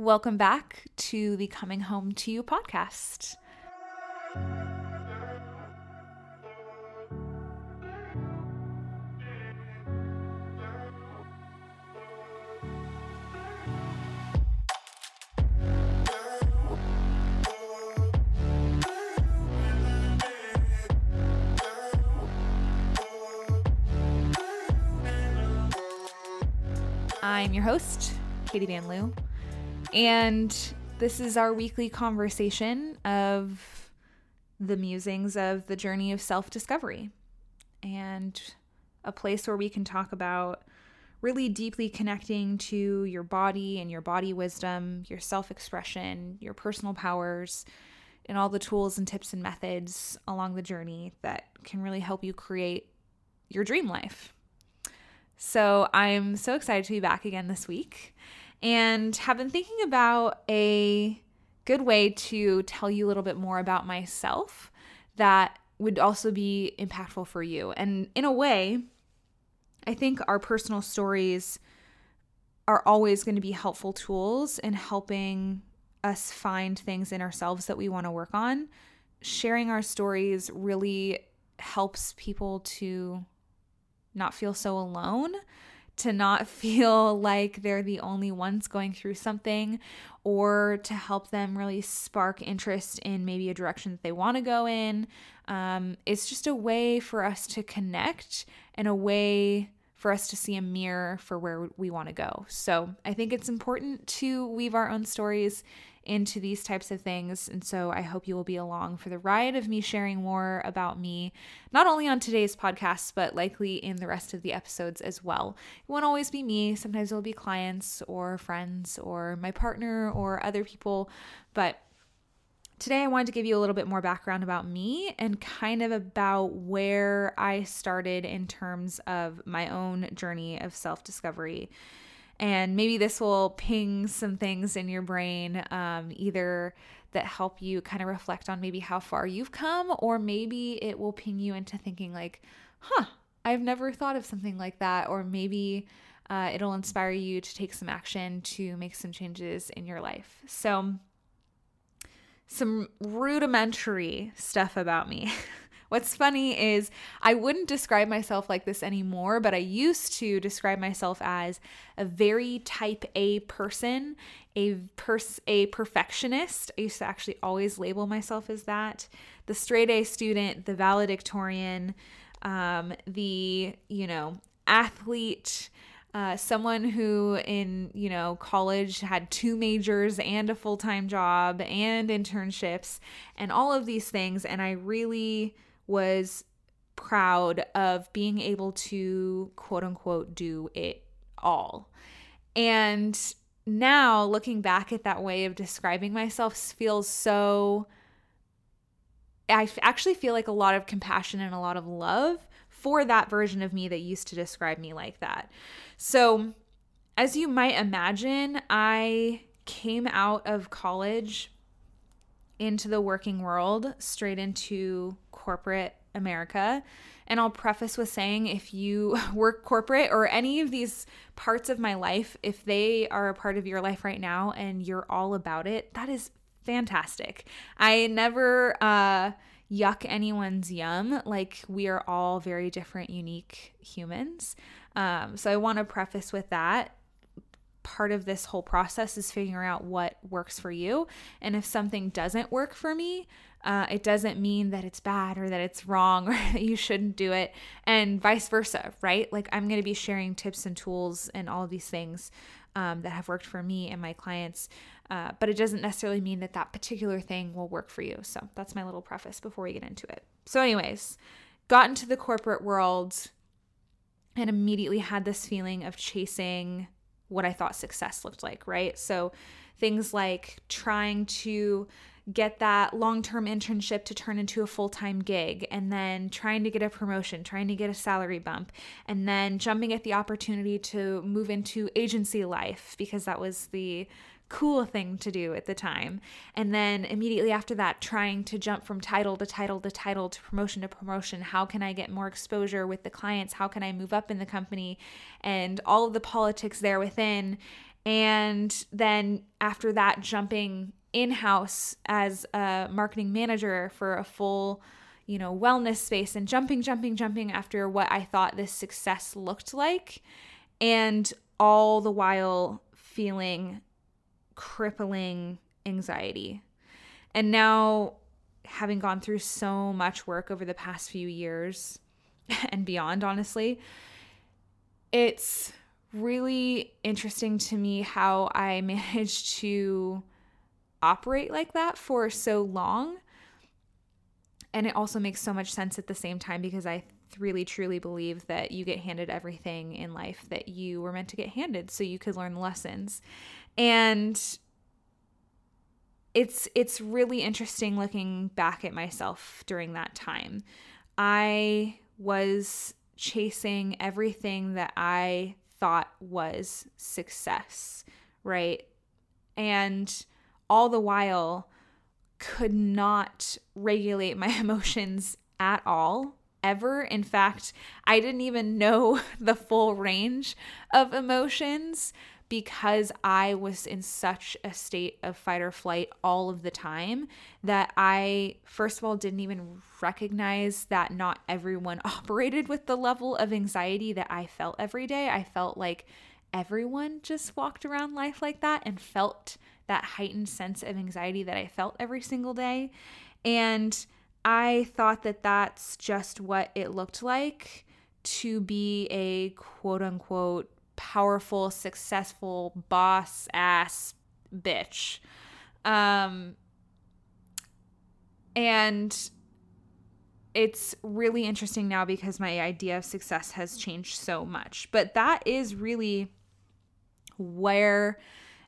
Welcome back to the Coming Home to You podcast. I'm your host, Kati Van Loo. And this is our weekly conversation of the musings of the journey of self discovery and a place where we can talk about really deeply connecting to your body and your body wisdom, your self expression, your personal powers, and all the tools and tips and methods along the journey that can really help you create your dream life. So I'm so excited to be back again this week and have been thinking about a good way to tell you a little bit more about myself that would also be impactful for you. And in a way, I think our personal stories are always going to be helpful tools in helping us find things in ourselves that we want to work on. Sharing our stories really helps people to not feel so alone to not feel like they're the only ones going through something or to help them really spark interest in maybe a direction that they want to go in. Um, it's just a way for us to connect and a way for us to see a mirror for where we want to go. So I think it's important to weave our own stories into these types of things. And so I hope you will be along for the ride of me sharing more about me, not only on today's podcast, but likely in the rest of the episodes as well. It won't always be me. Sometimes it'll be clients or friends or my partner or other people. But today I wanted to give you a little bit more background about me and kind of about where I started in terms of my own journey of self discovery and maybe this will ping some things in your brain, um, either that help you kind of reflect on maybe how far you've come, or maybe it will ping you into thinking, like, huh, I've never thought of something like that. Or maybe uh, it'll inspire you to take some action to make some changes in your life. So, some rudimentary stuff about me. What's funny is I wouldn't describe myself like this anymore, but I used to describe myself as a very type A person, a pers- a perfectionist. I used to actually always label myself as that. The straight A student, the valedictorian, um, the, you know, athlete, uh, someone who in you know college had two majors and a full-time job and internships and all of these things and i really was proud of being able to quote unquote do it all. And now looking back at that way of describing myself feels so I actually feel like a lot of compassion and a lot of love for that version of me that used to describe me like that. So, as you might imagine, I came out of college into the working world, straight into corporate America. And I'll preface with saying if you work corporate or any of these parts of my life, if they are a part of your life right now and you're all about it, that is fantastic. I never uh, yuck anyone's yum. Like, we are all very different, unique humans. Um, so I want to preface with that part of this whole process is figuring out what works for you. And if something doesn't work for me, uh, it doesn't mean that it's bad or that it's wrong or that you shouldn't do it, and vice versa, right? Like, I'm going to be sharing tips and tools and all these things um, that have worked for me and my clients, uh, but it doesn't necessarily mean that that particular thing will work for you. So, that's my little preface before we get into it. So, anyways, got into the corporate world and immediately had this feeling of chasing what I thought success looked like, right? So things like trying to get that long term internship to turn into a full time gig, and then trying to get a promotion, trying to get a salary bump, and then jumping at the opportunity to move into agency life because that was the cool thing to do at the time. And then immediately after that, trying to jump from title to title to title to promotion to promotion. How can I get more exposure with the clients? How can I move up in the company? And all of the politics there within. And then after that, jumping in house as a marketing manager for a full, you know, wellness space and jumping, jumping, jumping after what I thought this success looked like. And all the while feeling crippling anxiety. And now, having gone through so much work over the past few years and beyond, honestly, it's really interesting to me how I managed to operate like that for so long. And it also makes so much sense at the same time because I really truly believe that you get handed everything in life that you were meant to get handed so you could learn lessons. And it's it's really interesting looking back at myself during that time. I was chasing everything that I thought was success, right? And all the while could not regulate my emotions at all ever. In fact, I didn't even know the full range of emotions because I was in such a state of fight or flight all of the time that I, first of all, didn't even recognize that not everyone operated with the level of anxiety that I felt every day. I felt like everyone just walked around life like that and felt that heightened sense of anxiety that I felt every single day. And I thought that that's just what it looked like to be a quote unquote powerful, successful boss ass bitch. Um, and it's really interesting now because my idea of success has changed so much. But that is really where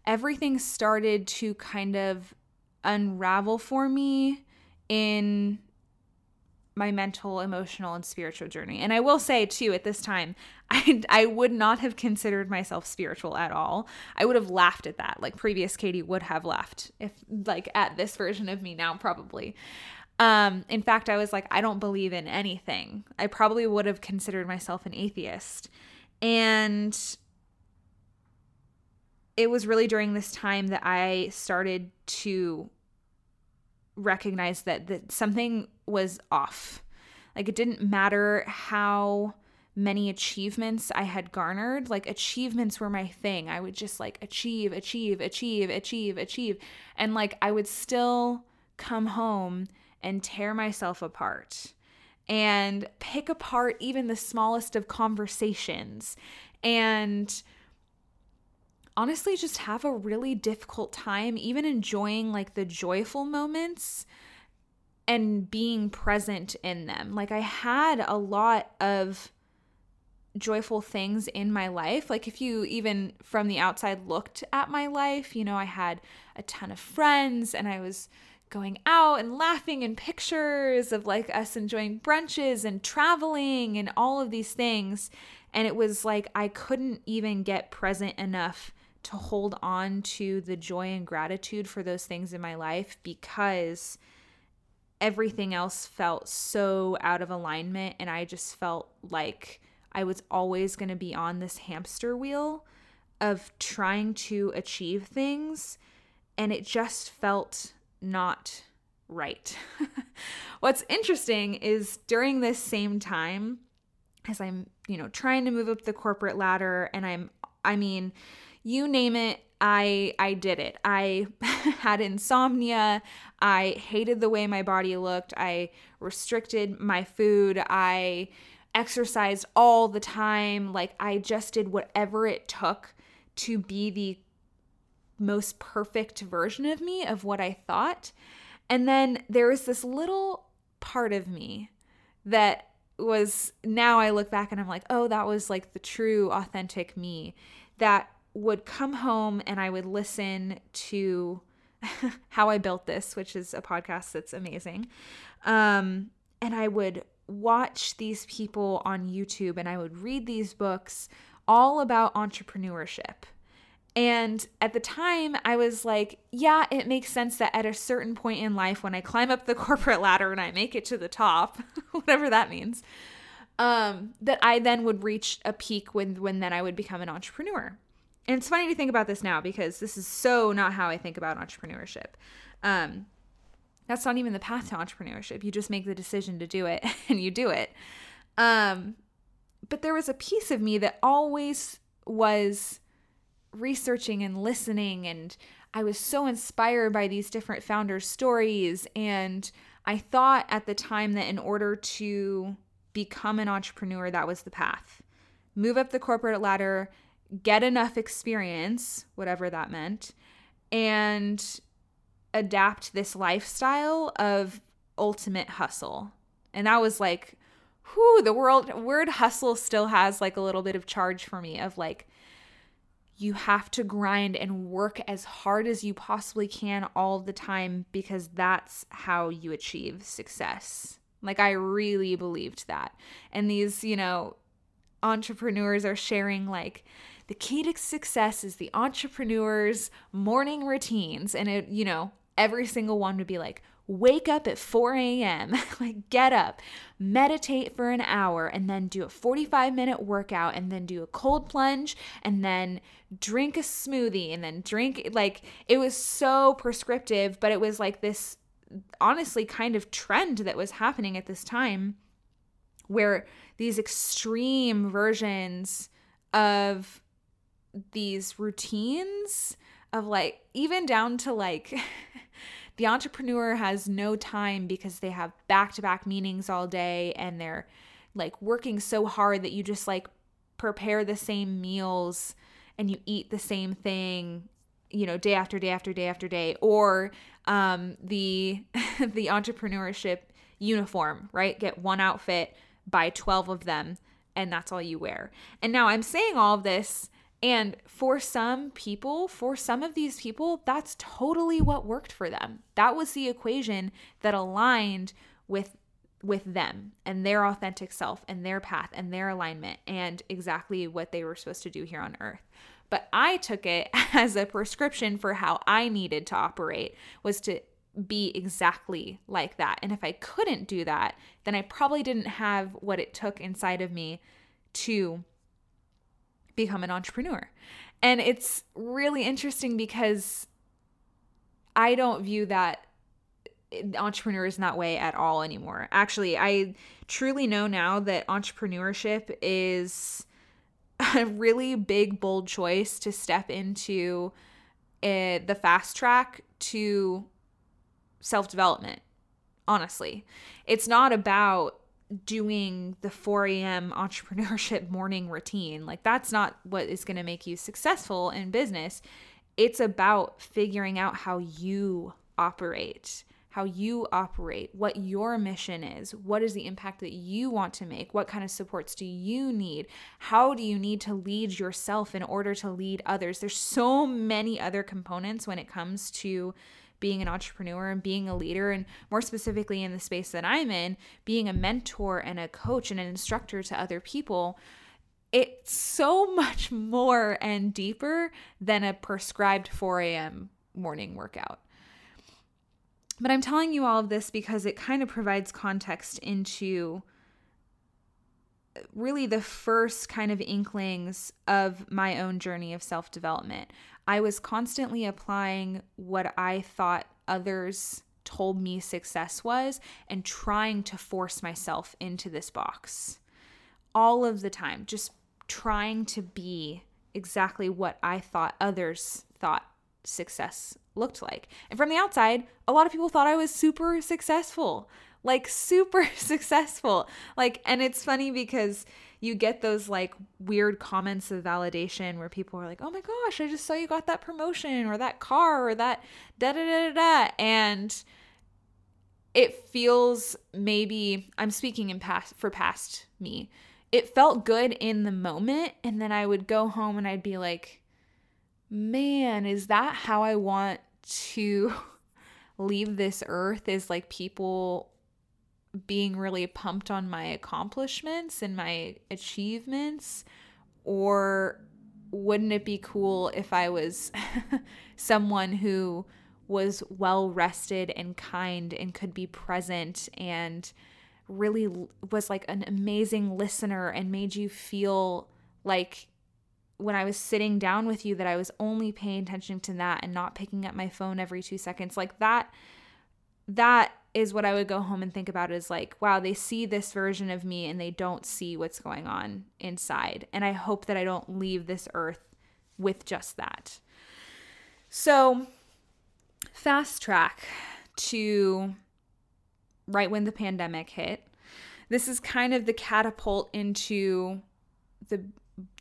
everything started to kind of unravel for me in my mental, emotional, and spiritual journey. And I will say too, at this time, I I would not have considered myself spiritual at all. I would have laughed at that. Like previous Kati would have laughed if like at this version of me now probably. Um, in fact, I was like, I don't believe in anything. I probably would have considered myself an atheist. And it was really during this time that I started to recognize that that something was off. Like it didn't matter how many achievements I had garnered. Like achievements were my thing. I would just like achieve, achieve, achieve, achieve, achieve. And like I would still come home and tear myself apart and pick apart even the smallest of conversations and honestly just have a really difficult time even enjoying like the joyful moments and being present in them. Like I had a lot of joyful things in my life. Like if you even from the outside looked at my life, you know, I had a ton of friends and I was going out and laughing and pictures of like us enjoying brunches and traveling and all of these things. And it was like I couldn't even get present enough to hold on to the joy and gratitude for those things in my life because everything else felt so out of alignment and I just felt like I was always going to be on this hamster wheel of trying to achieve things and it just felt not right. What's interesting is during this same time as I'm, you know, trying to move up the corporate ladder and I'm I mean, you name it, I I did it. I had insomnia. I hated the way my body looked. I restricted my food. I exercised all the time. Like I just did whatever it took to be the most perfect version of me of what I thought. And then there was this little part of me that was now I look back and I'm like, "Oh, that was like the true authentic me." That would come home and I would listen to How I Built This, which is a podcast that's amazing. Um, and I would watch these people on YouTube and I would read these books all about entrepreneurship. And at the time, I was like, yeah, it makes sense that at a certain point in life, when I climb up the corporate ladder and I make it to the top, whatever that means, um, that I then would reach a peak when when then I would become an entrepreneur. And it's funny to think about this now because this is so not how I think about entrepreneurship. Um, that's not even the path to entrepreneurship. You just make the decision to do it and you do it. Um, but there was a piece of me that always was researching and listening and I was so inspired by these different founders' stories and I thought at the time that in order to become an entrepreneur that was the path. Move up the corporate ladder, get enough experience, whatever that meant, and adapt this lifestyle of ultimate hustle. And that was like, whew, the world word hustle still has like a little bit of charge for me of like, you have to grind and work as hard as you possibly can all the time because that's how you achieve success. Like, I really believed that. And these, you know, entrepreneurs are sharing like, the key to success is the entrepreneur's morning routines. And it, you know, every single one would be like, wake up at 4 a.m., like get up, meditate for an hour, and then do a 45 minute workout, and then do a cold plunge, and then drink a smoothie, and then drink like it was so prescriptive, but it was like this honestly kind of trend that was happening at this time where these extreme versions of these routines of like even down to like the entrepreneur has no time because they have back-to-back meetings all day and they're like working so hard that you just like prepare the same meals and you eat the same thing you know day after day after day after day. Or um the the entrepreneurship uniform right? Get one outfit buy 12 of them and that's all you wear. And now i'm saying all of this and for some people, for some of these people, that's totally what worked for them. That was the equation that aligned with with them and their authentic self and their path and their alignment and exactly what they were supposed to do here on earth. But I took it as a prescription for how I needed to operate was to be exactly like that. And if I couldn't do that, then I probably didn't have what it took inside of me to become an entrepreneur. And it's really interesting because I don't view that entrepreneurs in that way at all anymore. Actually, I truly know now that entrepreneurship is a really big, bold choice to step into uh, the fast track to self development. Honestly, it's not about doing the 4 a.m. entrepreneurship morning routine. Like, that's not what is going to make you successful in business. It's about figuring out how you operate, how you operate, what your mission is, what is the impact that you want to make, what kind of supports do you need, how do you need to lead yourself in order to lead others. There's so many other components when it comes to being an entrepreneur and being a leader, and more specifically in the space that I'm in, being a mentor and a coach and an instructor to other people, it's so much more and deeper than a prescribed 4 a.m. morning workout. But I'm telling you all of this because it kind of provides context into really the first kind of inklings of my own journey of self development. I was constantly applying what I thought others told me success was and trying to force myself into this box all of the time, just trying to be exactly what I thought others thought success looked like. And from the outside, a lot of people thought I was super successful, like super successful. Like, and it's funny because you get those like weird comments of validation where people are like, "Oh my gosh, I just saw you got that promotion or that car or that da da da da da," and it feels maybe I'm speaking in past for past me. It felt good in the moment, and then I would go home and I'd be like, "Man, is that how I want to?" leave this earth is like people being really pumped on my accomplishments and my achievements? Or wouldn't it be cool if I was someone who was well rested and kind and could be present and really was like an amazing listener and made you feel like when I was sitting down with you that I was only paying attention to that and not picking up my phone every 2 seconds like that that is what I would go home and think about is like wow they see this version of me and they don't see what's going on inside and I hope that I don't leave this earth with just that. So fast track to right when the pandemic hit. This is kind of the catapult into the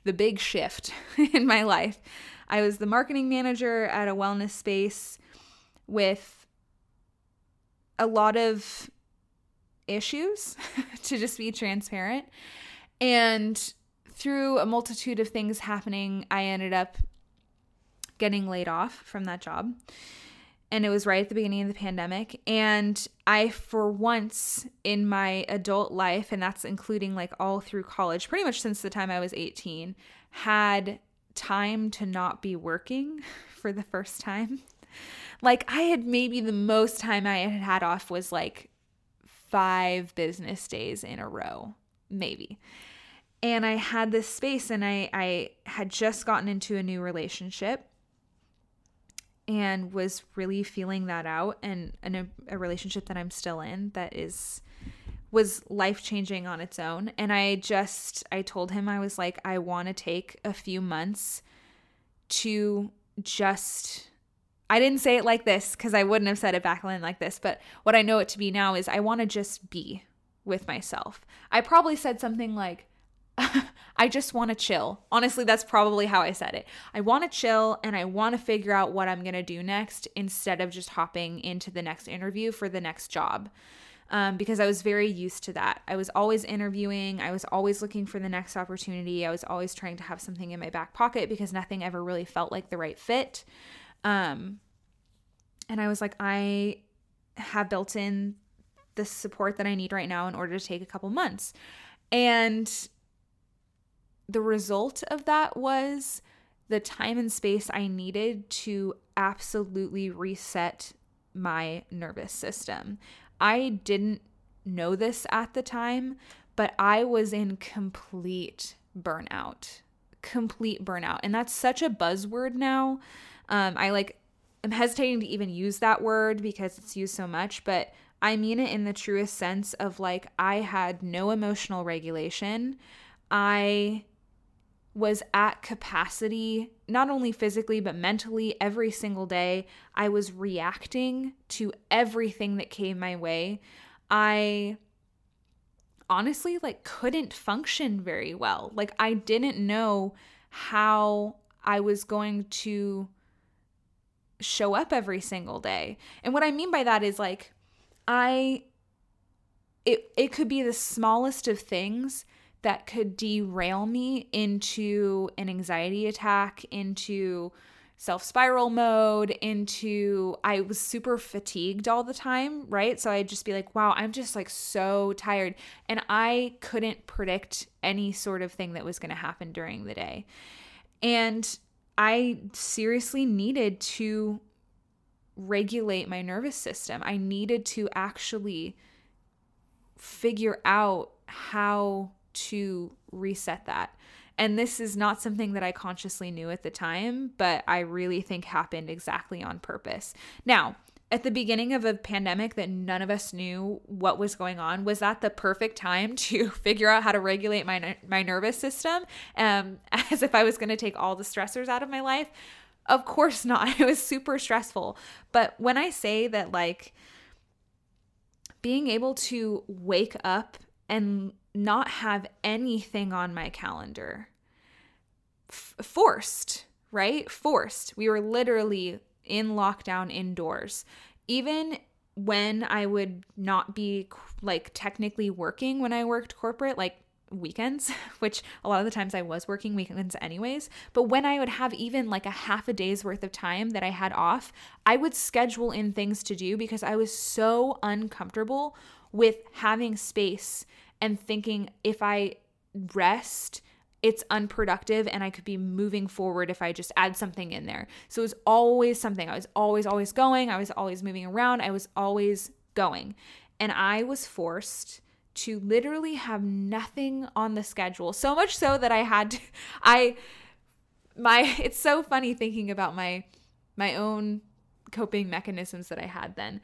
the big shift in my life. I was the marketing manager at a wellness space with a lot of issues, to just be transparent. And through a multitude of things happening, I ended up getting laid off from that job. And it was right at the beginning of the pandemic. And I, for once in my adult life, and that's including like all through college, pretty much since the time I was 18, had time to not be working for the first time. Like, I had maybe the most time I had had off was like five business days in a row, maybe. And I had this space, and I, I had just gotten into a new relationship and was really feeling that out and, and a, a relationship that I'm still in that is was life changing on its own and I just I told him I was like I want to take a few months to just I didn't say it like this cuz I wouldn't have said it back then like this but what I know it to be now is I want to just be with myself. I probably said something like I just want to chill. Honestly, that's probably how I said it. I want to chill and I want to figure out what I'm going to do next instead of just hopping into the next interview for the next job. Um, because I was very used to that. I was always interviewing, I was always looking for the next opportunity, I was always trying to have something in my back pocket because nothing ever really felt like the right fit. Um, and I was like, I have built in the support that I need right now in order to take a couple months. And the result of that was the time and space I needed to absolutely reset my nervous system. I didn't know this at the time, but I was in complete burnout. Complete burnout. And that's such a buzzword now. Um, I like, I'm hesitating to even use that word because it's used so much, but I mean it in the truest sense of like, I had no emotional regulation. I was at capacity, not only physically, but mentally every single day. I was reacting to everything that came my way. I honestly like couldn't function very well. Like I didn't know how I was going to show up every single day. And what I mean by that is like I it it could be the smallest of things that could derail me into an anxiety attack, into self spiral mode, into I was super fatigued all the time, right? So I'd just be like, wow, I'm just like so tired. And I couldn't predict any sort of thing that was going to happen during the day. And I seriously needed to regulate my nervous system. I needed to actually figure out how to reset that. And this is not something that I consciously knew at the time, but I really think happened exactly on purpose. Now, at the beginning of a pandemic that none of us knew what was going on was that the perfect time to figure out how to regulate my my nervous system um, as if i was going to take all the stressors out of my life of course not it was super stressful but when i say that like being able to wake up and not have anything on my calendar. F- forced, right? Forced. We were literally in lockdown indoors. Even when I would not be like technically working when I worked corporate, like weekends, which a lot of the times I was working weekends anyways. But when I would have even like a half a day's worth of time that I had off, I would schedule in things to do because I was so uncomfortable with having space and thinking if I rest, it's unproductive and I could be moving forward if I just add something in there. So it was always something. I was always, always going. I was always moving around. I was always going. And I was forced to literally have nothing on the schedule. So much so that I had to, I my it's so funny thinking about my my own coping mechanisms that I had then.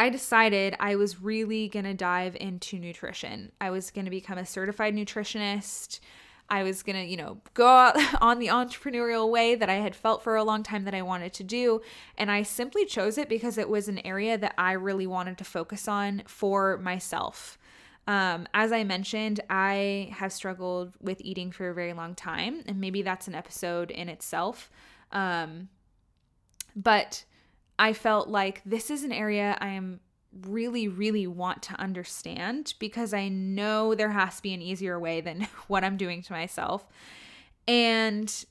I decided I was really going to dive into nutrition. I was going to become a certified nutritionist. I was going to, you know, go out on the entrepreneurial way that I had felt for a long time that I wanted to do. And I simply chose it because it was an area that I really wanted to focus on for myself. Um, as I mentioned, I have struggled with eating for a very long time, and maybe that's an episode in itself. Um, but I felt like this is an area I am really, really want to understand because I know there has to be an easier way than what I'm doing to myself. And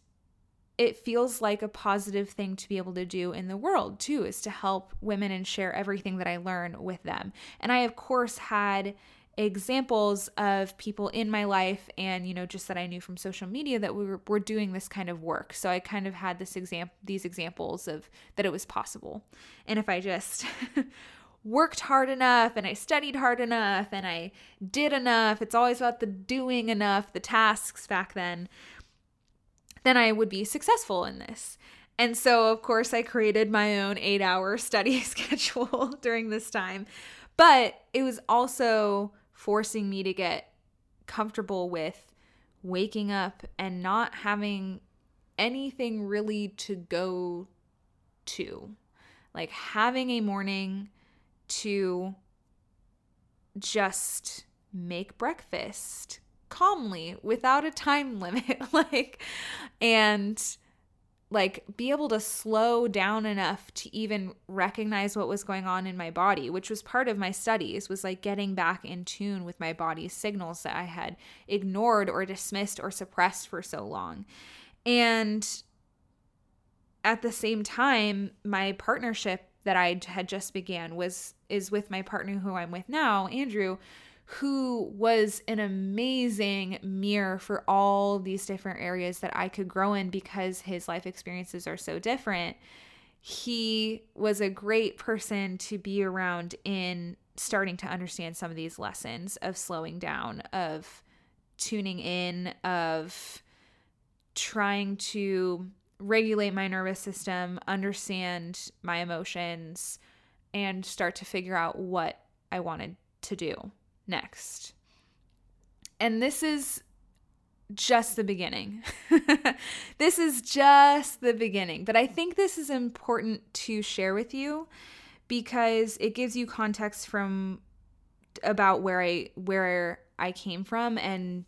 it feels like a positive thing to be able to do in the world too, is to help women and share everything that I learn with them. And I, of course, had examples of people in my life and you know just that I knew from social media that we were, were doing this kind of work. So I kind of had this example these examples of that it was possible. And if I just worked hard enough and I studied hard enough and I did enough it's always about the doing enough the tasks back then then I would be successful in this. And so of course I created my own 8 hour study schedule during this time. But it was also forcing me to get comfortable with waking up and not having anything really to go to. Like having a morning to just make breakfast calmly without a time limit like and like be able to slow down enough to even recognize what was going on in my body which was part of my studies was like getting back in tune with my body's signals that i had ignored or dismissed or suppressed for so long. And at the same time my partnership that i had just began was is with my partner who i'm with now andrew who was an amazing mirror for all these different areas that I could grow in because his life experiences are so different. He was a great person to be around in starting to understand some of these lessons of slowing down, of tuning in, of trying to regulate my nervous system, understand my emotions, and start to figure out what I wanted to do next. And this is just the beginning. this is just the beginning. But I think this is important to share with you because it gives you context from about where I where I came from and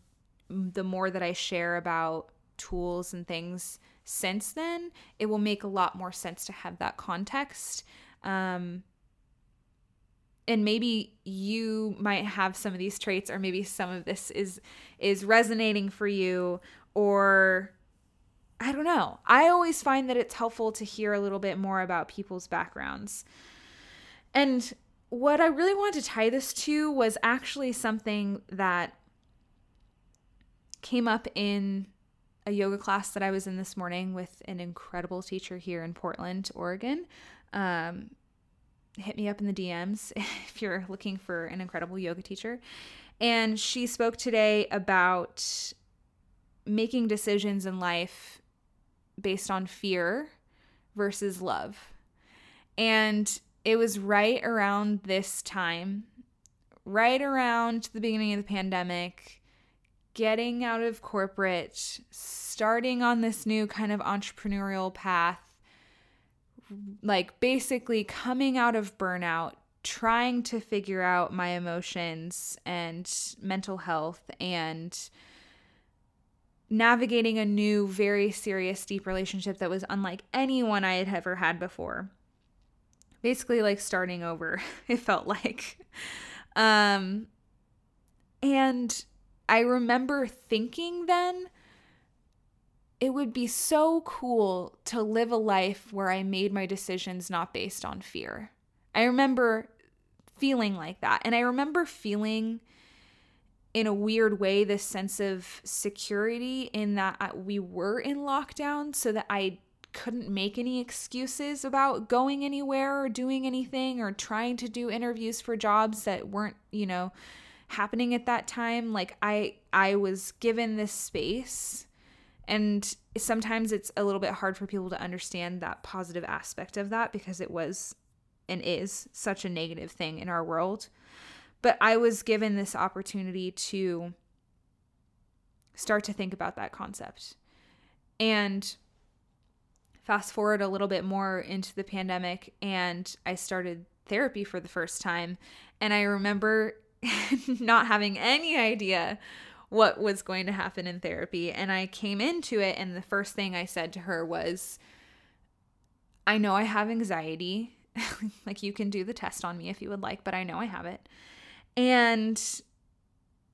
the more that I share about tools and things since then, it will make a lot more sense to have that context. Um, and maybe you might have some of these traits or maybe some of this is is resonating for you or I don't know. I always find that it's helpful to hear a little bit more about people's backgrounds. And what I really wanted to tie this to was actually something that came up in a yoga class that I was in this morning with an incredible teacher here in Portland, Oregon. Um, hit me up in the DMs if you're looking for an incredible yoga teacher. And she spoke today about making decisions in life based on fear versus love. And it was right around this time, right around the beginning of the pandemic, getting out of corporate, starting on this new kind of entrepreneurial path like basically coming out of burnout, trying to figure out my emotions and mental health and navigating a new, very serious, deep relationship that was unlike anyone I had ever had before. Basically, like starting over, it felt like. Um, and I remember thinking then, it would be so cool to live a life where I made my decisions not based on fear. I remember feeling like that. And I remember feeling in a weird way this sense of security in that we were in lockdown so that I couldn't make any excuses about going anywhere or doing anything or trying to do interviews for jobs that weren't, you know, happening at that time. Like I I was given this space And sometimes it's a little bit hard for people to understand that positive aspect of that because it was and is such a negative thing in our world. But I was given this opportunity to start to think about that concept. And fast forward a little bit more into the pandemic, and I started therapy for the first time. And I remember not having any idea what was going to happen in therapy. And I came into it, and the first thing I said to her was, I know I have anxiety. like, you can do the test on me if you would like, but I know I have it. And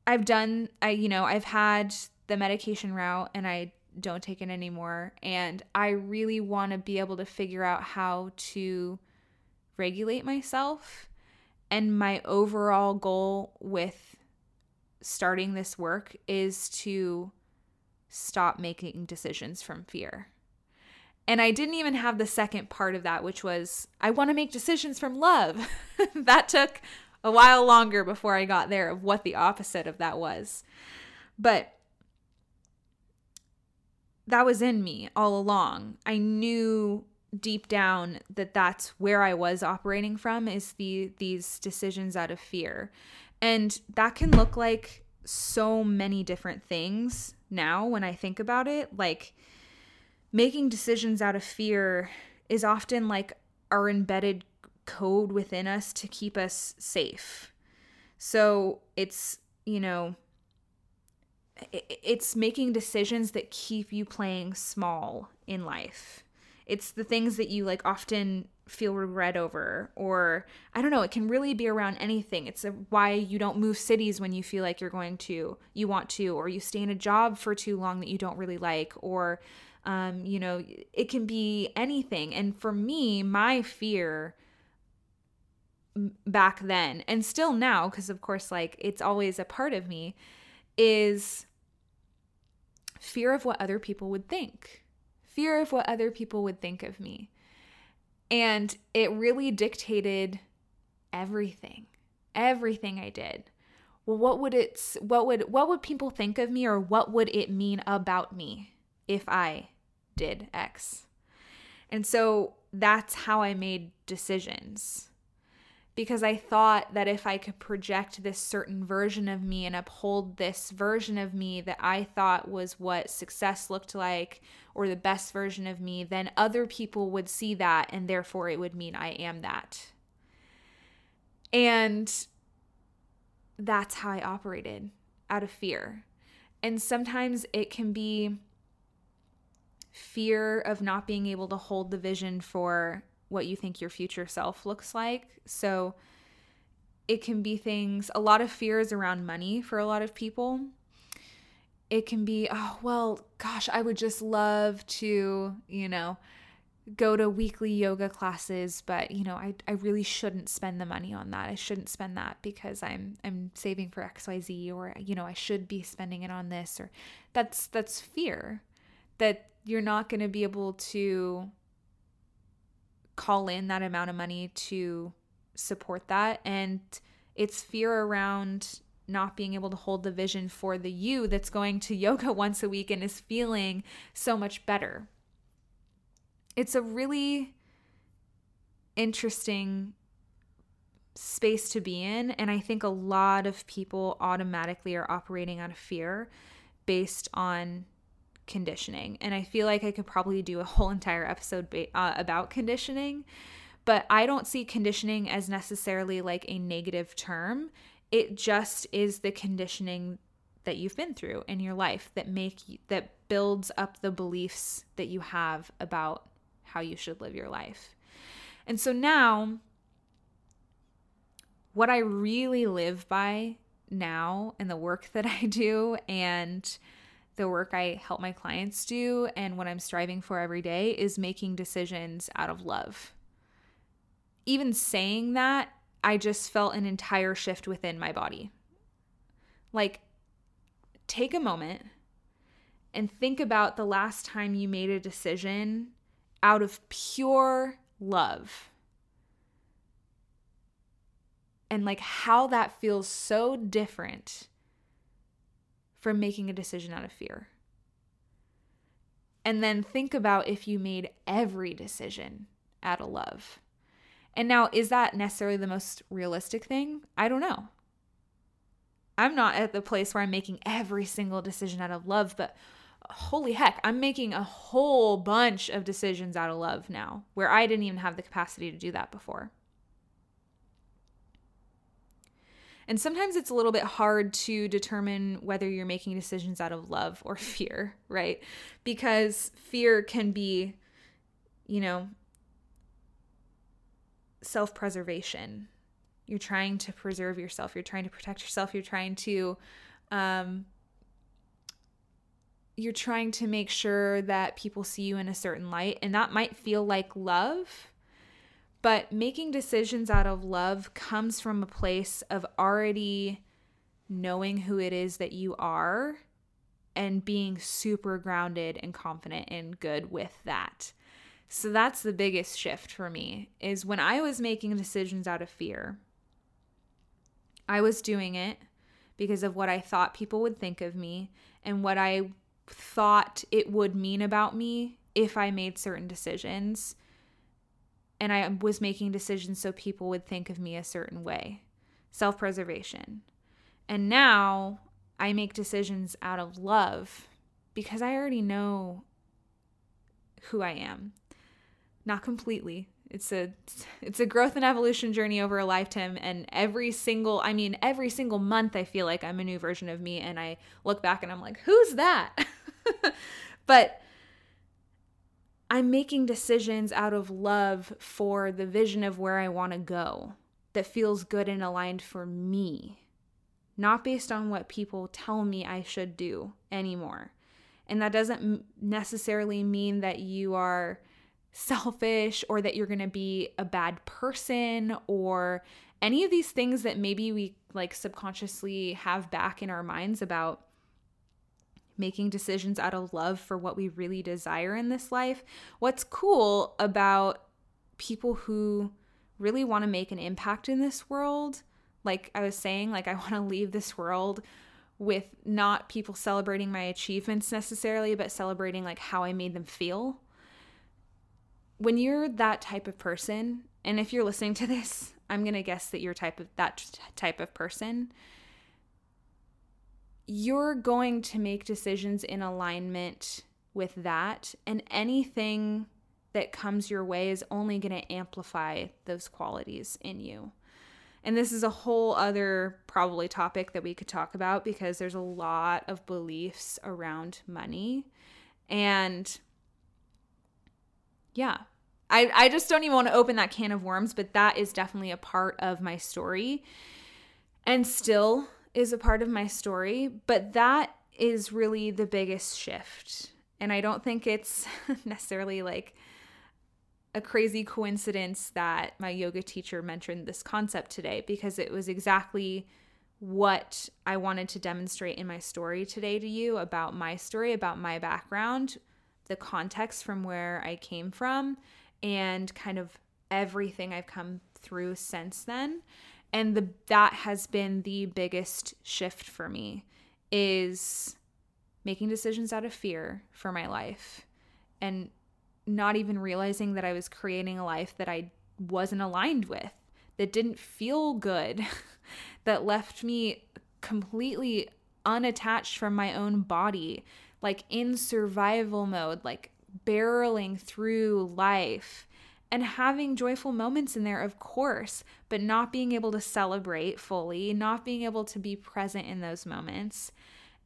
I've done, I, you know, I've had the medication route and I don't take it anymore. And I really want to be able to figure out how to regulate myself. And my overall goal with starting this work is to stop making decisions from fear. And I didn't even have the second part of that, which was I want to make decisions from love. that took a while longer before I got there of what the opposite of that was. But that was in me all along. I knew deep down that that's where I was operating from is the these decisions out of fear. And that can look like so many different things now when I think about it. Like making decisions out of fear is often like our embedded code within us to keep us safe. So it's, you know, it's making decisions that keep you playing small in life. It's the things that you like often feel regret over or i don't know it can really be around anything. It's a, why you don't move cities when you feel like you're going to you want to or you stay in a job for too long that you don't really like or um, you know it can be anything. And for me my fear back then and still now because of course like it's always a part of me is fear of what other people would think fear of what other people would think of me and it really dictated everything, everything I did. Well, what would it what would what would people think of me or what would it mean about me if I did X? And so that's how I made decisions because I thought that if I could project this certain version of me and uphold this version of me that I thought was what success looked like or the best version of me, then other people would see that and therefore it would mean I am that. And that's how I operated out of fear. And sometimes it can be fear of not being able to hold the vision for what you think your future self looks like. So it can be things, a lot of fears around money for a lot of people. It can be, oh, well, gosh, I would just love to, you know, go to weekly yoga classes, but you know, I, I really shouldn't spend the money on that. I shouldn't spend that because I'm I'm saving for XYZ or you know, I should be spending it on this or that's that's fear that you're not going to be able to call in that amount of money to support that. And it's fear around not being able to hold the vision for the you that's going to yoga once a week and is feeling so much better. It's a really interesting space to be in. And I think a lot of people automatically are operating out of fear based on conditioning. And I feel like I could probably do a whole entire episode ba- uh, about conditioning, but I don't see conditioning as necessarily like a negative term. It just is the conditioning that you've been through in your life that make that builds up the beliefs that you have about how you should live your life. And so now what I really live by now and the work that I do and the work I help my clients do and what I'm striving for every day is making decisions out of love. Even saying that, I just felt an entire shift within my body. Like, take a moment and think about the last time you made a decision out of pure love. And like how that feels so different from making a decision out of fear. And then think about if you made every decision out of love. And now, is that necessarily the most realistic thing? I don't know. I'm not at the place where I'm making every single decision out of love, but holy heck, I'm making a whole bunch of decisions out of love now where I didn't even have the capacity to do that before. And sometimes it's a little bit hard to determine whether you're making decisions out of love or fear, right? Because fear can be, you know, self preservation. You're trying to preserve yourself, you're trying to protect yourself, you're trying to, um, you're trying to make sure that people see you in a certain light, and that might feel like love but making decisions out of love comes from a place of already knowing who it is that you are and being super grounded and confident and good with that. So that's the biggest shift for me is when I was making decisions out of fear. I was doing it because of what I thought people would think of me and what I thought it would mean about me if I made certain decisions and I was making decisions so people would think of me a certain way. Self preservation. And now I make decisions out of love because I already know who I am. Not completely. It's a it's a growth and evolution journey over a lifetime and every single I mean every single month I feel like I'm a new version of me and I look back and I'm like, "Who's that?" but I'm making decisions out of love for the vision of where I want to go that feels good and aligned for me, not based on what people tell me I should do anymore. And that doesn't necessarily mean that you are selfish or that you're going to be a bad person or any of these things that maybe we like subconsciously have back in our minds about making decisions out of love for what we really desire in this life. What's cool about people who really want to make an impact in this world, like I was saying, like I want to leave this world with not people celebrating my achievements necessarily, but celebrating like how I made them feel. When you're that type of person, and if you're listening to this, I'm going to guess that you're type of that type of person you're going to make decisions in alignment with that and anything that comes your way is only going to amplify those qualities in you. And this is a whole other probably topic that we could talk about because there's a lot of beliefs around money. And yeah, I, I just don't even want to open that can of worms, but that is definitely a part of my story. And still, is a part of my story, but that is really the biggest shift. And I don't think it's necessarily like a crazy coincidence that my yoga teacher mentioned this concept today because it was exactly what I wanted to demonstrate in my story today to you about my story, about my background, the context from where I came from, and kind of everything I've come through since then. And the that has been the biggest shift for me is making decisions out of fear for my life and not even realizing that I was creating a life that I wasn't aligned with that didn't feel good that left me completely unattached from my own body like in survival mode like barreling through life and having joyful moments in there, of course, but not being able to celebrate fully, not being able to be present in those moments.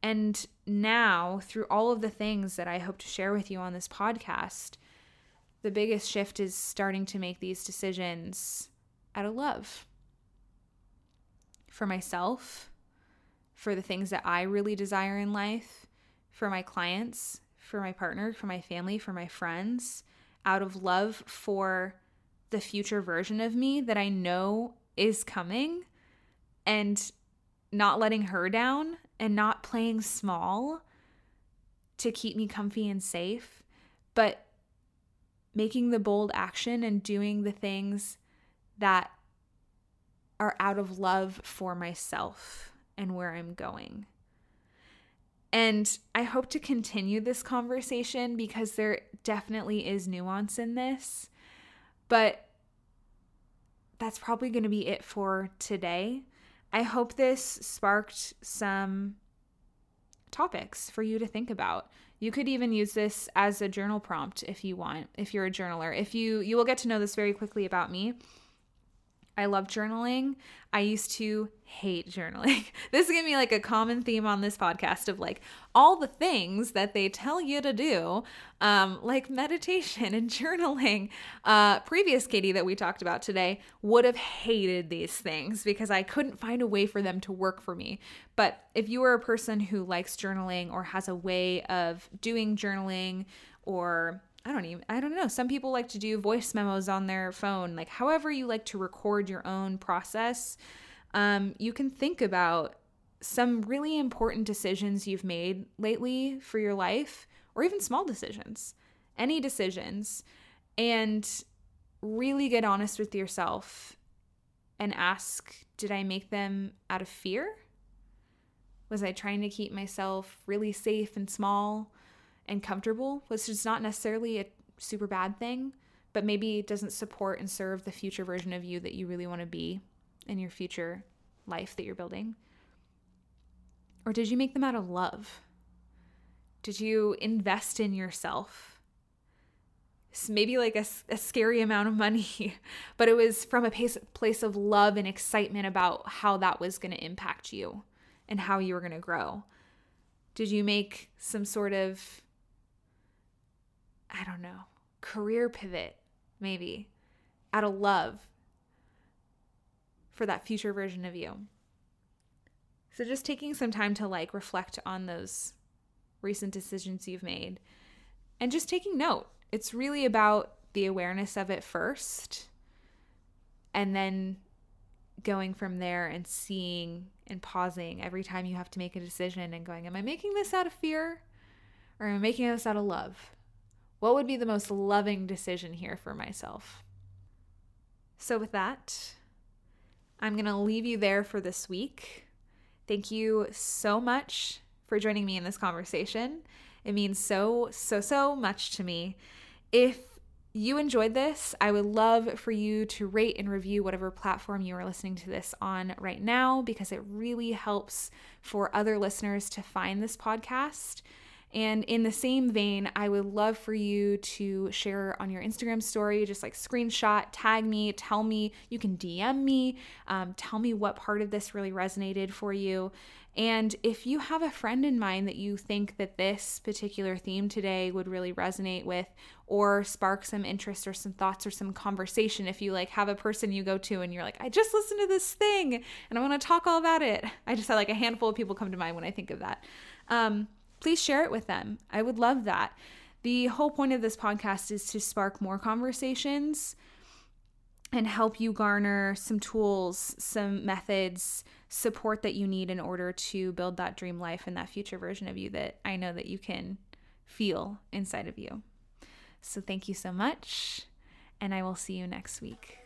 And now, through all of the things that I hope to share with you on this podcast, the biggest shift is starting to make these decisions out of love for myself, for the things that I really desire in life, for my clients, for my partner, for my family, for my friends out of love for the future version of me that I know is coming and not letting her down and not playing small to keep me comfy and safe, but making the bold action and doing the things that are out of love for myself and where I'm going. And I hope to continue this conversation because there definitely is nuance in this. But that's probably going to be it for today. I hope this sparked some topics for you to think about. You could even use this as a journal prompt if you want, if you're a journaler. If you you will get to know this very quickly about me. I love journaling. I used to hate journaling. This is gonna be like a common theme on this podcast of like all the things that they tell you to do, um, like meditation and journaling. Uh, previous Kati that we talked about today would have hated these things because I couldn't find a way for them to work for me. But if you are a person who likes journaling or has a way of doing journaling or I don't even, I don't know. Some people like to do voice memos on their phone. Like, however, you like to record your own process, um, you can think about some really important decisions you've made lately for your life, or even small decisions, any decisions, and really get honest with yourself and ask Did I make them out of fear? Was I trying to keep myself really safe and small? And comfortable, which is not necessarily a super bad thing, but maybe it doesn't support and serve the future version of you that you really want to be in your future life that you're building? Or did you make them out of love? Did you invest in yourself? maybe like a, a scary amount of money, but it was from a place, place of love and excitement about how that was going to impact you and how you were going to grow. Did you make some sort of I don't know, career pivot, maybe, out of love for that future version of you. So just taking some time to like reflect on those recent decisions you've made and just taking note. It's really about the awareness of it first and then going from there and seeing and pausing every time you have to make a decision and going, Am I making this out of fear or am I making this out of love? What would be the most loving decision here for myself? So, with that, I'm going to leave you there for this week. Thank you so much for joining me in this conversation. It means so, so, so much to me. If you enjoyed this, I would love for you to rate and review whatever platform you are listening to this on right now because it really helps for other listeners to find this podcast. And in the same vein, I would love for you to share on your Instagram story, just like screenshot, tag me, tell me, you can DM me, um, tell me what part of this really resonated for you. And if you have a friend in mind that you think that this particular theme today would really resonate with or spark some interest or some thoughts or some conversation, if you like have a person you go to and you're like, I just listened to this thing and I want to talk all about it. I just had like a handful of people come to mind when I think of that. Um, please share it with them. I would love that. The whole point of this podcast is to spark more conversations and help you garner some tools, some methods, support that you need in order to build that dream life and that future version of you that I know that you can feel inside of you. So, thank you so much, and I will see you next week.